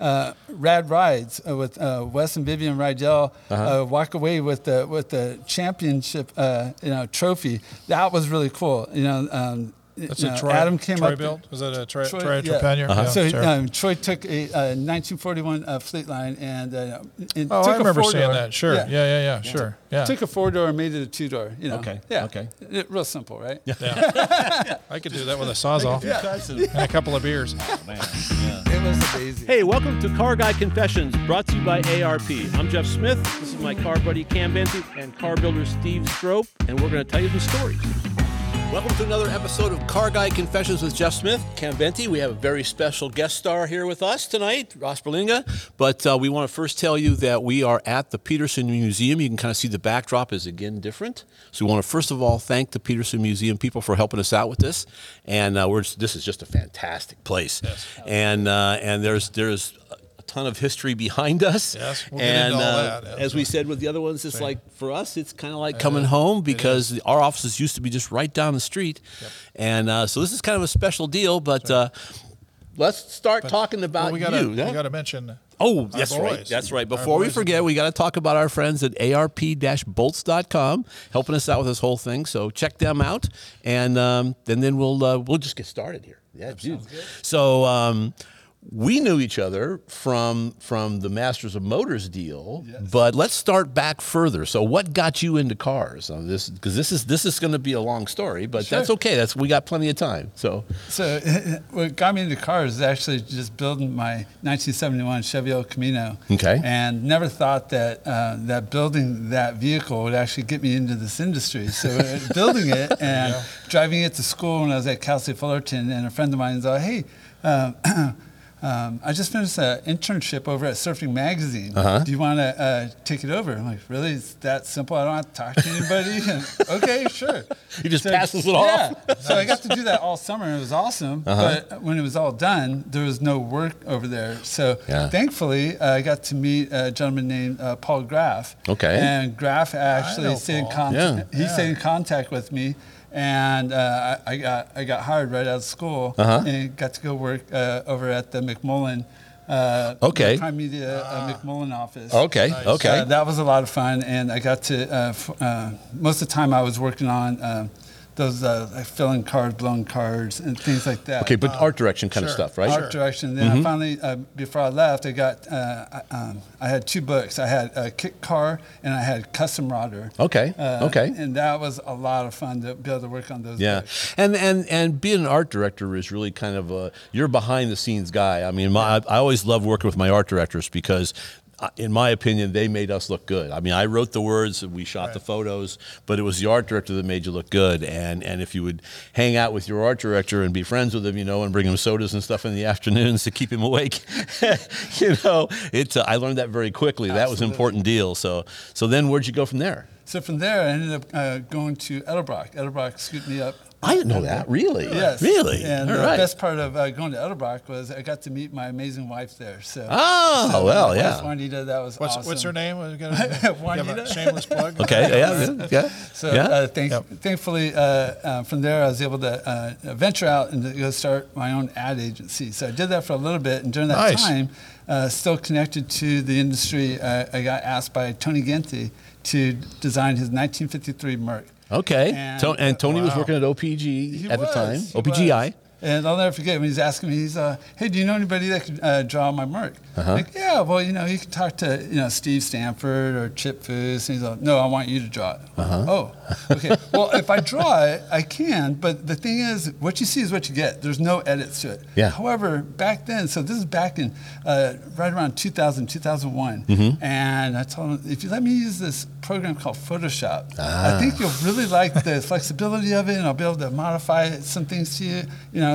uh, Rad Rides uh, with uh, Wes and Vivian Rydell Uh-huh. uh, walk away with the with the championship, uh, you know, trophy. That was really cool. You know, um, That's you a know, Troy, Adam came Troy up. built. Was that a Troy, Troy- Troy, yeah. Uh-huh. Yeah, So sure. um, Troy took a uh, 1941 uh, Fleetline and uh, it oh, took I a remember four-door. seeing that. Sure. Yeah, yeah, yeah. Sure. Yeah. Took a four door and made it a two door. You know. Okay, Yeah. okay. It- real simple, right? Yeah. I could do that with a sawzall and a couple of beers. Man. It was amazing. Hey, welcome to Car Guy Confessions, brought to you by ARP. I'm Jeff Smith. This is my car buddy Cam Benty and car builder Steve Strope, and we're going to tell you some stories. Welcome to another episode of Car Guy Confessions with Jeff Smith, Cam Benty. We have a very special guest star here with us tonight, Ross Berlanga. But uh, we want to first tell you that we are at the Petersen Museum. You can kind of see the backdrop is again different. So we want to first of all thank the Petersen Museum people for helping us out with this. And uh, we're this is just a fantastic place. And uh, and there's there's ton of history behind us. Yes, we'll and uh, that. as we said with the other ones, it's like for us, it's kind of like coming home because our offices used to be just right down the street, and uh, so this is kind of a special deal. But uh, let's start talking about Well, we gotta you. we gotta mention. Oh, that's right. That's right. Before we forget, we got to talk about our friends at arp-bolts.com helping us out with this whole thing. So check them out, and um, and then we'll uh, we'll just get started here. Yeah, dude. So um, we knew each other from from the Masters of Motors deal, but let's start back further. So what got you into cars? Uh, this because this is this is going to be a long story, but that's okay. That's we got plenty of time. So So what got me into cars is actually just building my 1971 Chevy El Camino. Okay. And never thought that uh, that building that vehicle would actually get me into this industry. So uh, building it and driving it to school when I was at Cal State Fullerton, and a friend of mine said, "Hey." Um, Um, I just finished an internship over at Surfing Magazine. Uh-huh. Do you want to uh, take it over? I'm like, really? It's that simple? I don't have to talk to anybody? And, okay, sure. He just So- passes it off. Yeah. so I got to do that all summer. It was awesome. Uh-huh. But when it was all done, there was no work over there. So Yeah. thankfully, uh, I got to meet a gentleman named uh, Paul Graff. Okay. And Graff actually stayed in Paul. contact. Yeah. He Yeah. stayed in contact with me. And uh, I, I got I got hired right out of school Uh-huh. and got to go work uh, over at the McMullen, uh, Okay. the Primedia uh, McMullen office. okay, okay. Uh, that was a lot of fun, and I got to. Uh, f- uh, most of the time, I was working on uh, those uh, like filling cards, blowing cards, and things like that. Okay, but art direction kind of stuff, right? Art direction. Then I finally, uh, before I left, I got. Uh, I, um, I had two books. I had a kit car and I had custom rodder. Okay, Uh, okay. And that was a lot of fun to be able to work on those. Yeah, books. and and and being an art director is really kind of a you're behind the scenes guy. I mean, my, I always love working with my art directors because. In my opinion, they made us look good. I mean, I wrote the words, we shot the photos, but it was the art director that made you look good. And and if you would hang out with your art director and be friends with him, you know, and bring him sodas and stuff in the afternoons to keep him awake, you know, it. Uh, I learned that very quickly. That was an important deal. So so then, where'd you go from there? So from there, I ended up uh, going to Edelbrock. Edelbrock scooped me up. I didn't know that. Really? Yes. Really? And All the right. best part of uh, going to Edelbrock was I got to meet my amazing wife there. So. Oh, so well, my wife, yeah. Juanita, that was What's awesome. what's her name? We got a- you have a Juanita? shameless plug. Okay. Yeah. Yeah. yeah. So yeah. uh, thank, Yep. thankfully, uh, uh, from there, I was able to uh, venture out and to go start my own ad agency. So I did that for a little bit, and during that Nice. time, uh, still connected to the industry, uh, I got asked by Tony Gente to design his 1953 Merc. okay. and- and Tony was working at OPG He at the time. OPGI. was. And I'll never forget when he's asking me, he's, uh, hey, do you know anybody that could uh, draw my Merc? Uh-huh. Like, yeah, well, you know, you can talk to, you know, Steve Stanford or Chip Foose. And he's like, no, I want you to draw it. Uh-huh. Oh, okay. well, if I draw it, I can, but the thing is, what you see is what you get. There's no edits to it. Yeah. However, back then, so this is back in uh, right around 2000, 2001, Mm-hmm. and I told him, if you let me use this program called Photoshop, Ah. I think you'll really like the flexibility of it, and I'll be able to modify some things to you. You know,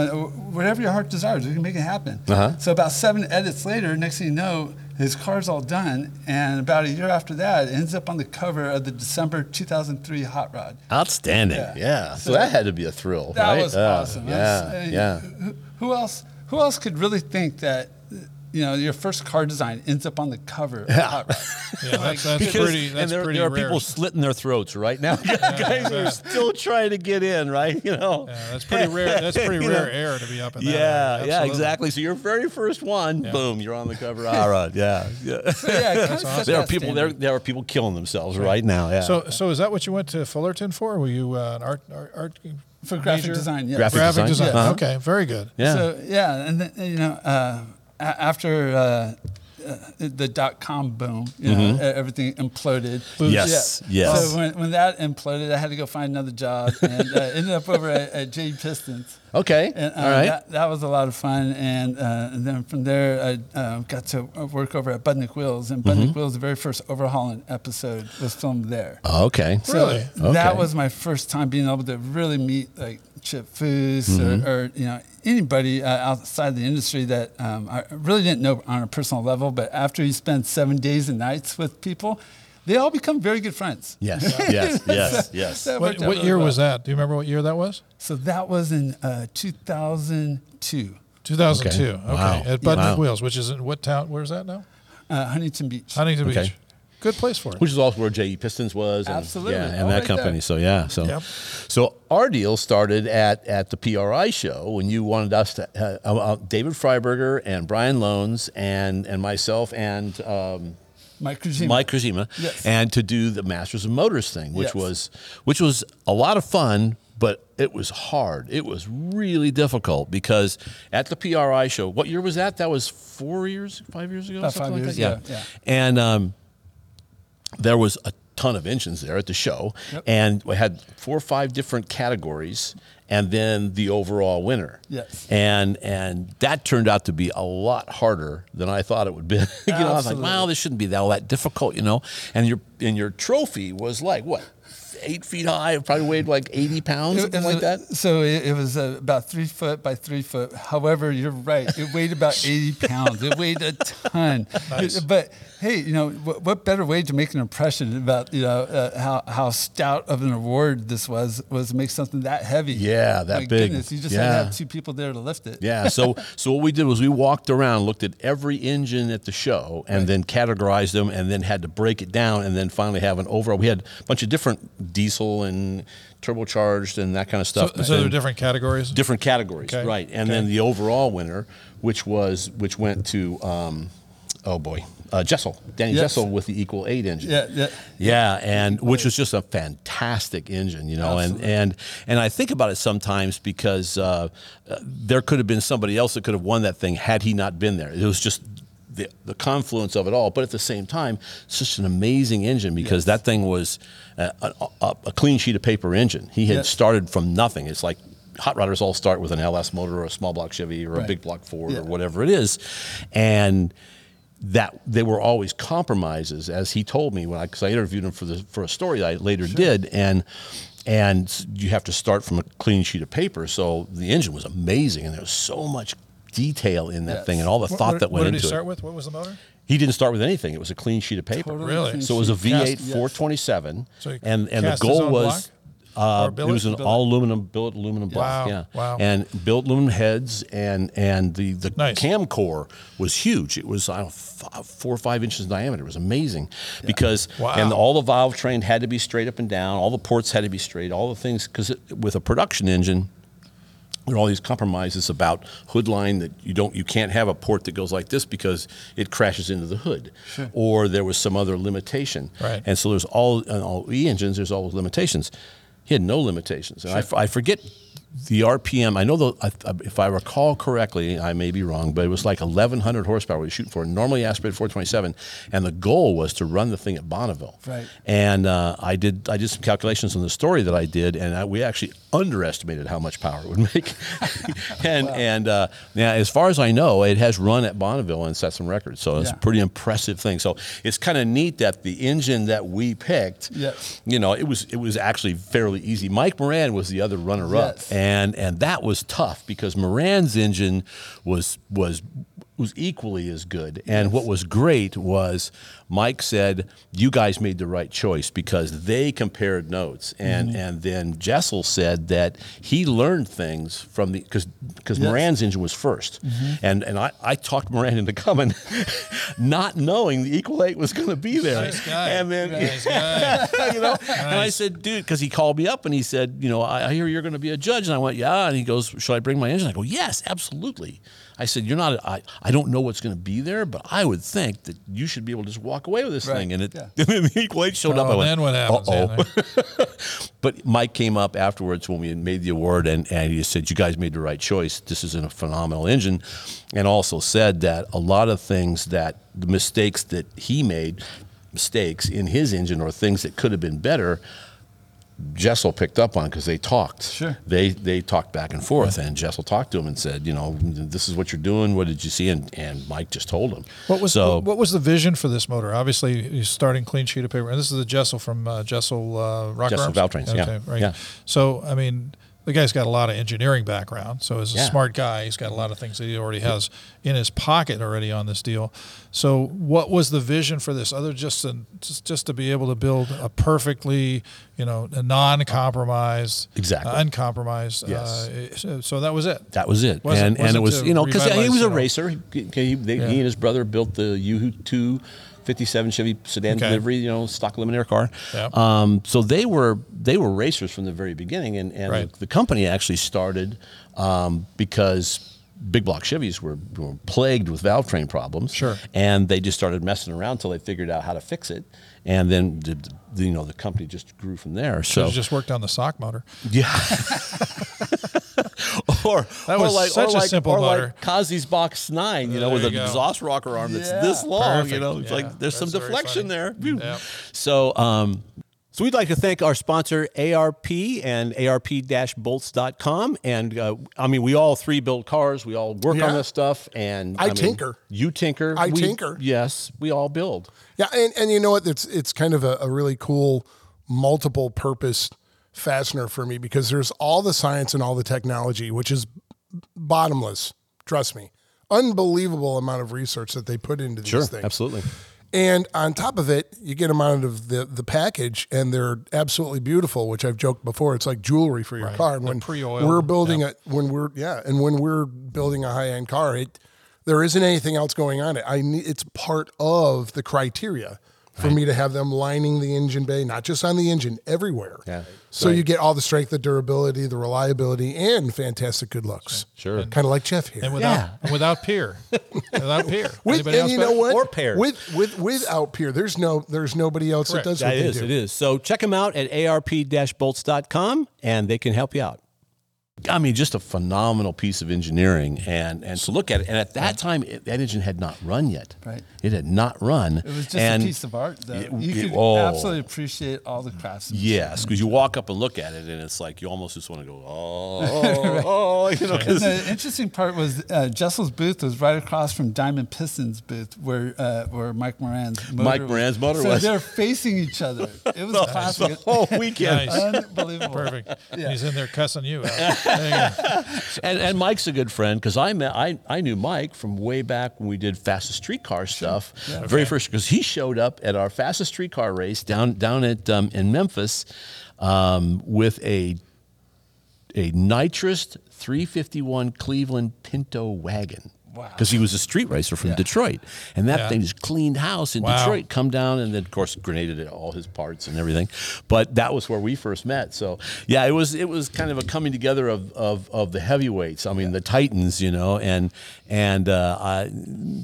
whatever your heart desires, we can make it happen. Uh-huh. So about seven edits later, next thing you know, his car's all done, and about a year after that, it ends up on the cover of the December 2003 Hot Rod. Outstanding. Yeah. Yeah. So, So that had to be a thrill, That right? was Uh, awesome. Yeah. Uh, yeah. Who, who else? Who else could really think that you know, your first car design ends up on the cover. Of Hot Rod. Yeah, that's, that's Because- pretty. That's and there, pretty there are rare. people slitting their throats right now. Yeah, Guys are still trying to get in, right? You know. Yeah, that's pretty rare. That's pretty You know? rare air to be up in that. Yeah, yeah, exactly. So your very first one, boom, you're on the cover. All right, yeah, yeah. So, yeah, it kind there are people there. There are people killing themselves right now. Yeah. So, so is that what you went to Fullerton for? Were you uh, an art art, art For graphic major? design, yes. Graphic Graphic design? design. Uh-huh. Okay, very good. yeah. So yeah, and you know, uh, a- after uh, uh, the dot com boom, you know, e- everything imploded. Mm-hmm. Yes, Yeah. yes. So when, when that imploded, I had to go find another job, and uh, ended up over at, at J Pistons. Okay. And, uh, All right. that, that was a lot of fun. And, uh, and then from there, I uh, got to work over at Budnik Wheels. And Mm-hmm. Budnik Wheels, the very first Overhaulin' episode was filmed there. okay. So Really? that Okay. was my first time being able to really meet like Chip Foose Mm-hmm. or, or you know anybody uh, outside the industry that um, I really didn't know on a personal level. But after you spend seven days and nights with people, they all become very good friends. Yes. yes. Yes. Yes. That What, what really year well. was that? Do you remember what year that was? So that was in uh, 2002, 2002. Okay. Okay. Wow. At Budnik Wow. Wheels, which is in what town? Where's that now? uh, Huntington Beach. Huntington Okay. Beach. Good place for it. Which is also where JE Pistons was, and, Absolutely. yeah, and All that right company. there. So yeah, so Yep. so our deal started at at the PRI show when you wanted us to uh, uh, David Freiberger and Brian Lohnes and and myself and um, Mike Kojima. Mike Yes. and to do the Masters of Motors thing, which Yes. was which was a lot of fun, but it was hard. It was really difficult because at the PRI show, what year was that? That was four years, five years ago, About something five like years, that. yeah, yeah. And um, there was a ton of engines there at the show, Yep. and we had four or five different categories, and then the overall winner. Yes. And and that turned out to be a lot harder than I thought it would be. you know, I was like, Absolutely. wow, this shouldn't be that all that difficult, you know. And your and your trophy was like what, eight feet high, it probably weighed like eighty pounds, It- something it like was- that. So it, it was uh, about three foot by three foot. However, you're right. It weighed about 80 pounds. It weighed a ton. Nice. But hey, you know, what, what better way to make an impression about, you know, uh, how, how stout of an award this was, was to make something that heavy. Yeah, that My big. Goodness, you just had to have two people there to lift it. Yeah. So so what we did was we walked around, looked at every engine at the show, and then categorized them, and then had to break it down, and then finally have an overall. We had a bunch of different diesel and turbocharged and that kind of stuff. so there are different categories. different categories, Okay. right? And then the overall winner, which was which went to, um, oh boy, uh, Jesel, Danny Yes. Jesel with the Equal Eight engine. Yeah, yeah. Yeah, and which was just a fantastic engine, you know, and, Absolutely. and and I think about it sometimes because uh, uh, there could have been somebody else that could have won that thing had he not been there. It was just the, the confluence of it all, but at the same time, just an amazing engine because that thing was a, a, a- clean sheet of paper engine. He had Yes. started from nothing. It's like hot rodders all start with an LS motor or a small block Chevy or a big block Ford Yeah. or whatever it is, and that they were always compromises, as he told me when I because I interviewed him for the for a story I later did, and and you have to start from a clean sheet of paper. So the engine was amazing, and there was so much detail in that Yes. thing, and all the What- thought what, that went into it. what did he start it. with? What was the motor? He didn't start with anything; it was a clean sheet of paper. Totally Really? So it was a sheet. V8 Yes. 427, So he and and the cast goal was. Uh, it was an Billet. all aluminum billet aluminum block, Wow, yeah. wow. And built aluminum heads, and and the the Nice. cam core was huge. It was I don't know, five, four or five inches in diameter. It was amazing because Wow. and all the valve train had to be straight up and down. All the ports had to be straight. All the things because with a production engine, there are all these compromises about hood line that you don't you can't have a port that goes like this because it crashes into the hood. Or there was some other limitation. Right. and so there's all on all e engines there's all limitations. He had no limitations. And I f I I, forget the RPM I know the if I recall correctly I may be wrong but it was like 1100 horsepower we were shooting for normally aspirated 427 and the goal was to run the thing at Bonneville Right. and uh, I did I did some calculations on the story that I did, and I, we actually underestimated how much power it would make. and and uh, now, as far as I know, it has run at Bonneville and set some records, so it's Yeah. a pretty impressive thing. So it's kind of neat that the engine that we picked, Yes. you know, it was it was actually fairly easy. Mike Moran was the other runner up, Yes. And and that was tough because Moran's engine was was was equally as good. And what was great was Mike said, "You guys made the right choice because they compared notes." And Mm-hmm. and then Jesel said that he learned things from the because because Yes. Mm-hmm. Moran's engine was 1st and and I, I talked Moran into coming, not knowing the equal eight was going to be there. Nice guy. And then Nice guy. you know, nice. and I said, dude, because he called me up and he said, you know, I, I hear you're going to be a judge, and I went, yeah. And he goes, should I bring my engine? I go, yes, absolutely. I said, you're not. I, I don't know what's going to be there, but I would think that you should be able to just walk away with this Right, thing. And it, yeah. and then the equal eight showed up. I Oh, went, then what happens? Uh-oh. But Mike came up afterwards when we had made the award, and, and he said, "You guys made the right choice. This is a phenomenal engine," and also said that a lot of things that the mistakes that he made, mistakes in his engine or things that could have been better, Jesel picked up on because they talked. Sure. They they talked back and forth, and Jesel talked to him and said, "You know, this is what you're doing. What did you see?" And, and Mike just told him. What was so? what was the vision for this motor? Obviously, you're starting clean sheet of paper, and this is the Jesel from uh, Jesel uh, Rocker Jesel Arms? Valvetrains, yeah, Okay, right. yeah. So, I mean, the guy's got a lot of engineering background. So, he's a Yeah. smart guy, he's got a lot of things that he already has in his pocket already on this deal. So, what was the vision for this? Other just to, just just to be able to build a perfectly, you know, a non-compromised, Exactly. uh, uncompromised. Yes. Uh, so, that was it. That was it, Wasn't- and and wasn't it was you know because he was a racer. He, he, they, Yeah. he and his brother built the U2 57 Chevy sedan Okay. delivery, you know, stock luminaire car. Yep. Um, so they were they were racers from the very beginning, and, and Right. the, the company actually started um, because. Big block Chevys were, were plagued with valve train problems. Sure. And they just started messing around until they figured out how to fix it. And then, the, the, you know, the company just grew from there. So, just worked on the sock motor. yeah. or That or was like, such or a like, simple or motor. like Kazi's Box Nine, you know, There with an exhaust rocker arm that's Yeah. this long. You know, it's Yeah, like there's some that's very deflection there. Yep. So, um, So we'd like to thank our sponsor ARP and ARP-bolts.com. And uh, I mean, we all three build cars. We all work Yeah. on this stuff. And I mean, tinker. You tinker. I We- tinker. Yes, we all build. Yeah, and, and you know what? It's it's kind of a, a really cool multiple purpose fastener for me because there's all the science and all the technology, which is bottomless. Trust me, unbelievable amount of research that they put into these sure, things. absolutely. And on top of it, you get them out of the, the package, and they're absolutely beautiful. Which I've joked before, it's like jewelry for your Right. car. And when pre-oiled, we're building yeah. it, when we're yeah, and when we're building a high end car, it there isn't anything else going on it. I need it's part of the criteria for me to have them lining the engine bay, not just on the engine, everywhere. Yeah. So you get all the strength, the durability, the reliability, and fantastic good looks. Sure. Kind of like Jeff here. And without and without peer, without peer. With, Anybody and else you better? know what? Or pairs. With with without peer, there's no there's nobody else Correct. that does That what they is, do. it is. So check them out at ARP-bolts.com and they can help you out. I mean, just a phenomenal piece of engineering, and and to look at it. And at that time, it, that engine had not run yet. Right. It had not run. It was just and a piece of art, though. it- you it- could oh. absolutely appreciate all the craftsmanship. Yes, because you walk up and look at it, and it's like you almost just want to go, oh, oh, oh, you know, 'cause- And the interesting part was uh, Jesel's booth was right across from Diamond Pistons booth, where uh, where Mike Moran's motor Mike was. Moran's motor so was. they're facing each other. It was the classic. whole weekend. Nice. Unbelievable. Perfect. Yeah. He's in there cussing you out. There you go. And, and Mike's a good friend because I met I, I knew Mike from way back when we did fastest streetcar stuff. Very first because he showed up at our fastest streetcar race down down at um, in Memphis um, with a a nitrous 351 Cleveland Pinto wagon. Wow. Because he was a street racer from Yeah. Detroit, and that Yeah. thing just cleaned house in Wow. Detroit. Come down and then, of course, grenaded all his parts and everything. But that was where we first met. So yeah, it was it was kind of a coming together of of, of the heavyweights. I mean, the Titans, you know, and and uh, I,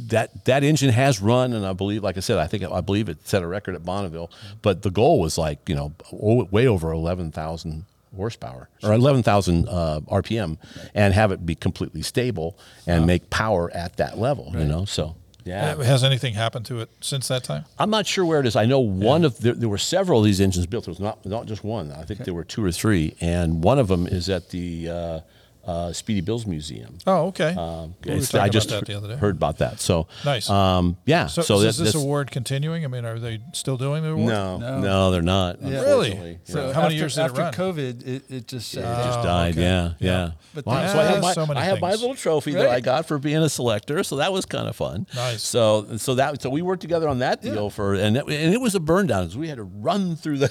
that that engine has run, and I believe, like I said, I think I believe it set a record at Bonneville. But the goal was like you know way over eleven thousand horsepower or 11,000 uh, RPM and have it be completely stable and make power at that level, you know? So, yeah. Has anything happened to it since that time? I'm not sure where it is. I know one of there, there were several of these engines built. There was not not just one. I think there were two or three, and one of them is at the uh, uh, Speedy Bill's museum. Oh, okay. Um, we were I just about that the other day. heard about that. So Nice. Um, yeah. so, so so that- is this award continuing? I mean, are they still doing the award? no, no, No. they're not. Yeah. Really? So Yeah. how many after, years did it after run? COVID, it, it just shut It down. just Oh, died. okay. Yeah, yeah. But Wow, so I have my, so many I have my little trophy that I got for being a selector, so that was kind of fun. Nice. So so that so we worked together on that deal for and it, and it was a burn down. 'cause We had to run through the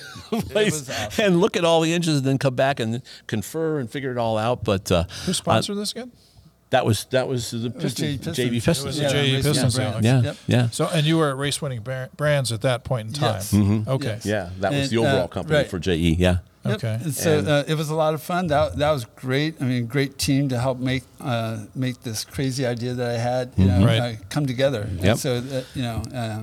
place awesome. and look at all the engines and then come back and confer and figure it all out. But uh, Who sponsored this again? that was that was the Pistons, JE Pistons. JE It was the Yeah, JE Pistons. Brands. yeah. yeah, Yep. yeah. So, and you were at Race Winning Brands at that point in time. Yes. Mm-hmm. Okay. Yes. Yeah, that was And, the overall uh, company right. for JE. Yeah. Yep. Okay. And so And- uh, it was a lot of fun. That that was great. I mean, great team to help make uh, make this crazy idea that I had, you know, Right. uh, come together. And Yep. so that, you know, uh,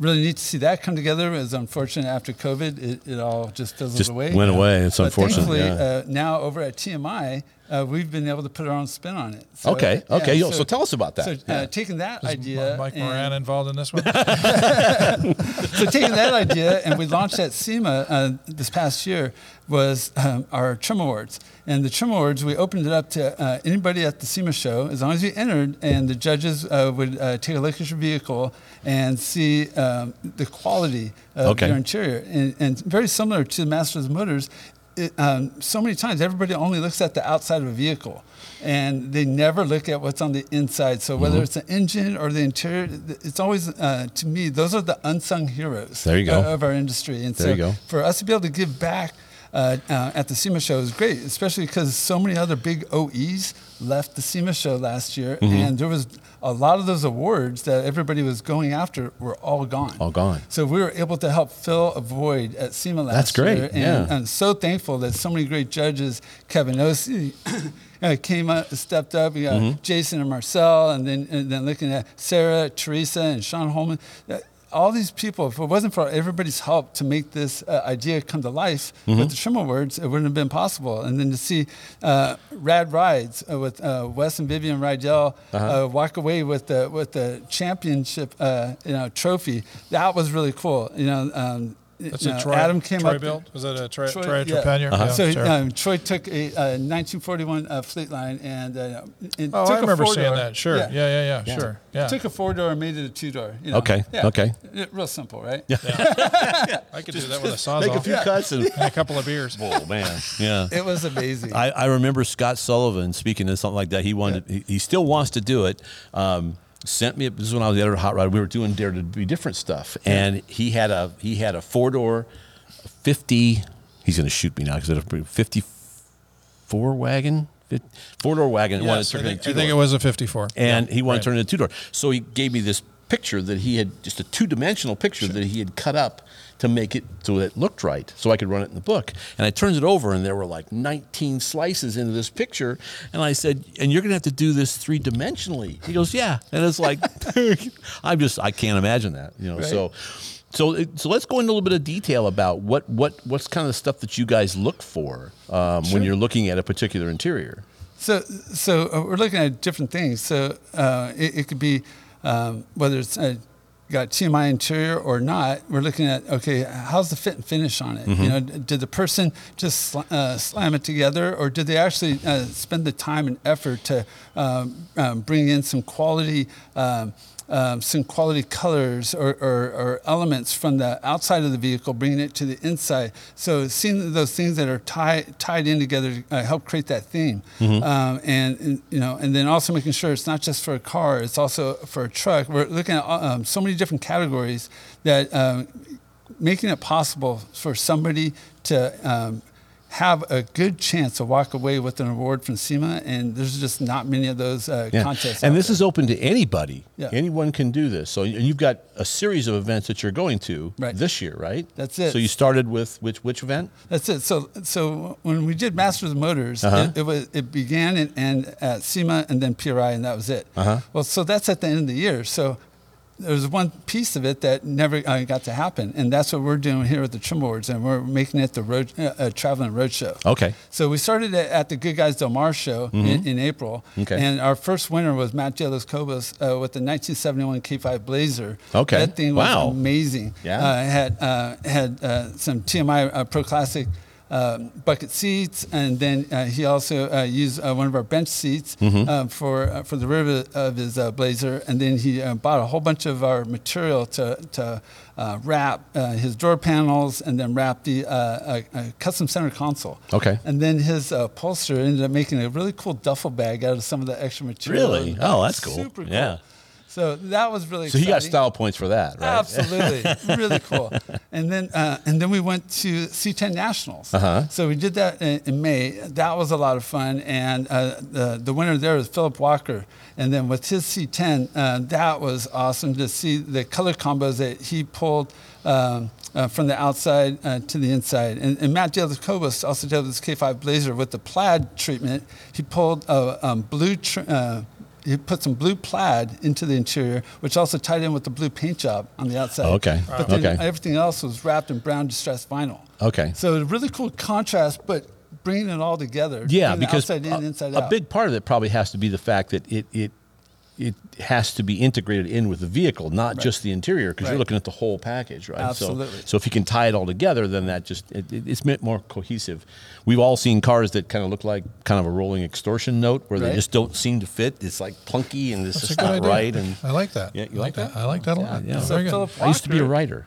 really neat to see that come together. It was unfortunate after COVID, it, it all just fizzled Just away. went away. It's But unfortunate. Thankfully, yeah. uh, now over at TMI, uh, we've been able to put our own spin on it. So, okay. uh, Okay. yeah, Yo, so, tell us about that. So Yeah. uh, taking that Is idea, Mike and- Moran involved in this one? so taking that idea and we launched at SEMA uh, this past year was um, our Trim Awards. And the Trim Awards, we opened it up to uh, anybody at the SEMA show, as long as you entered, and the judges uh, would uh, take a look at your vehicle and see um, the quality of Okay. your interior. And, and very similar to the Masters of Motors, it, um, so many times everybody only looks at the outside of a vehicle and they never look at what's on the inside. So Mm-hmm. whether it's the engine or the interior, it's always, uh, to me, those are the unsung heroes There you go. of our industry. And There so you go. for us to be able to give back uh, uh, at the SEMA show is great, especially because so many other big OEs left the SEMA show last year, Mm-hmm. and there was a lot of those awards that everybody was going after were all gone. All gone. So we were able to help fill a void at SEMA last That's great, year, and yeah. I'm so thankful that so many great judges, Kevin Ossie, uh, came up, stepped up. We got Mm-hmm. Jason and Marcel, and then and then looking at Sarah, Teresa, and Sean Holman. All these people, if it wasn't for everybody's help to make this uh, idea come to life Mm-hmm. with the Trim Awards, it wouldn't have been possible. And then to see uh, Rad Rides uh, with uh, Wes and Vivian Rydell Uh-huh. uh, walk away with the with the championship, uh, you know, trophy, that was really cool. You know, um, That's you a know, Troy, Adam came Troy up. built? Was that a Troy, Troy- Troy, yeah. Uh-huh. Yeah, So sure. um, Troy took a uh, 1941 uh, Fleetline and, uh, and oh, took I a remember four-door. seeing that. Sure. Yeah, yeah, yeah. Yeah. Sure. Yeah. Took a four door and made it a two door. You know? Okay, Yeah. okay. Yeah, Real simple, right? Yeah. I could do that with a sawzall. Make a few cuts and and a couple of beers. oh man, yeah. It was amazing. I, I remember Scott Sullivan speaking of something like that. He wanted, he, he still wants to do it. Um, sent me. This is when I was the editor of Hot Rod. We were doing Dare to Be Different stuff, and he had a he had a four door, fifty. He's going to shoot me now because it's a fifty four wagon, four door wagon. wanted Yes, to I turn it think, into I think it was a 54. and he wanted to turn it into two door. So he gave me this picture that he had just a two dimensional picture that he had cut up to make it so it looked right, so I could run it in the book. And I turned it over, and there were like 19 slices into this picture. And I said, "And you're going to have to do this three dimensionally." He goes, "Yeah." And it's like, I'm just, I can't imagine that, you know. So. So, so let's go into a little bit of detail about what, what what's kind of the stuff that you guys look for um, when you're looking at a particular interior. So, so uh, we're looking at different things. So uh, it, it could be um, whether it's uh, got TMI interior or not. We're looking at okay, how's the fit and finish on it? You know, did the person just sl- uh, slam it together, or did they actually uh, spend the time and effort to um, um, bring in some quality? Um, um, some quality colors or, or, or elements from the outside of the vehicle, bringing it to the inside. So seeing those things that are tied tied in together uh, help create that theme, um, and, and you know, and then also making sure it's not just for a car; it's also for a truck. We're looking at um, so many different categories that um, making it possible for somebody to um, have a good chance to walk away with an award from SEMA, and there's just not many of those uh, Yeah. contests. And this there. is open to anybody. Yeah. Anyone can do this. So and you've got a series of events that you're going to Right. this year, right? That's it. So you started with which which event? That's it. So, so when we did Masters of Motors, Uh-huh. it, it was it began and, and at SEMA and then PRI, and that was it. Uh-huh. Well, so that's at the end of the year. So there was one piece of it that never uh, got to happen, and that's what we're doing here at the Trim Awards, and we're making it the road uh, uh, traveling road show. Okay. So we started it at the Goodguys Del Mar show in, in April, Mm-hmm. Okay. and our first winner was Matt De Los Cobos uh, with the 1971 K5 Blazer. Okay. that thing was Wow. amazing. Yeah. Uh, had uh, had uh, some TMI uh, Pro Classic um, bucket seats, and then uh, he also uh, used uh, one of our bench seats Mm-hmm. um, for uh, for the rear of his uh, Blazer, and then he uh, bought a whole bunch of our material to to uh, wrap uh, his door panels, and then wrap the uh, uh, uh, custom center console. Okay. And then his uh, upholsterer ended up making a really cool duffel bag out of some of the extra material. Really? Oh, that's cool. Super cool. Yeah. So that was really So he got style points for that, right? Absolutely, really cool. And then uh, and then we went to C10 Nationals. Uh-huh. So we did that in, in May. That was a lot of fun. And uh, the the winner there was Philip Walker. And then with his C10, uh, that was awesome to see the color combos that he pulled. Um, uh, from the outside uh, to the inside. And, and Matt De Los Cobos also did this K5 Blazer with the plaid treatment. He pulled a um, blue tr- uh, he put some blue plaid into the interior, which also tied in with the blue paint job on the outside. Oh, okay. But then Okay. everything else was wrapped in brown distressed vinyl. Okay. So a really cool contrast, but bringing it all together. Yeah, because outside in, a, inside a big part of it probably has to be the fact that it it it has to be integrated in with the vehicle, not just the interior, because Right. you're looking at the whole package, right? Absolutely. So, so if you can tie it all together, then that just it, it, it's meant more cohesive. We've all seen cars that kind of look like kind of a rolling extortion note, where they just don't seem to fit. It's like clunky and it's That's just not idea. right. And I like that. Yeah, you like that? I like that a lot. yeah. Yeah, So very good. I used to be a Walker- writer.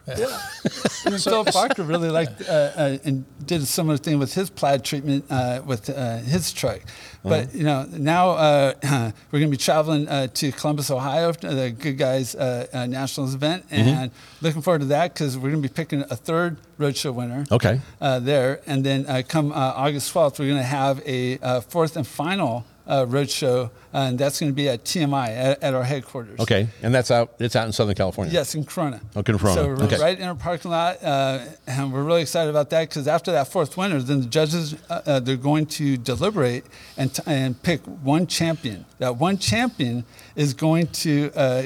And Philip Parker really liked uh, uh, and did a similar thing with his plaid treatment uh, with uh, his truck. But you know now uh, we're going to be traveling uh, to Columbus, Ohio, to the Goodguys uh, uh, Nationals event, and looking forward to that because we're going to be picking a third roadshow winner. Okay. Uh, there, and then uh, come uh, August 12th, we're going to have a uh, fourth and final uh, roadshow, and that's going to be at TMI at, at our headquarters. Okay, and that's out. It's out in Southern California. Yes, in Corona. Oh, in Corona. So we're Okay. right in our parking lot, uh, and we're really excited about that because after that fourth winner, then the judges uh, uh, they're going to deliberate and t- and pick one champion. That one champion is going to uh,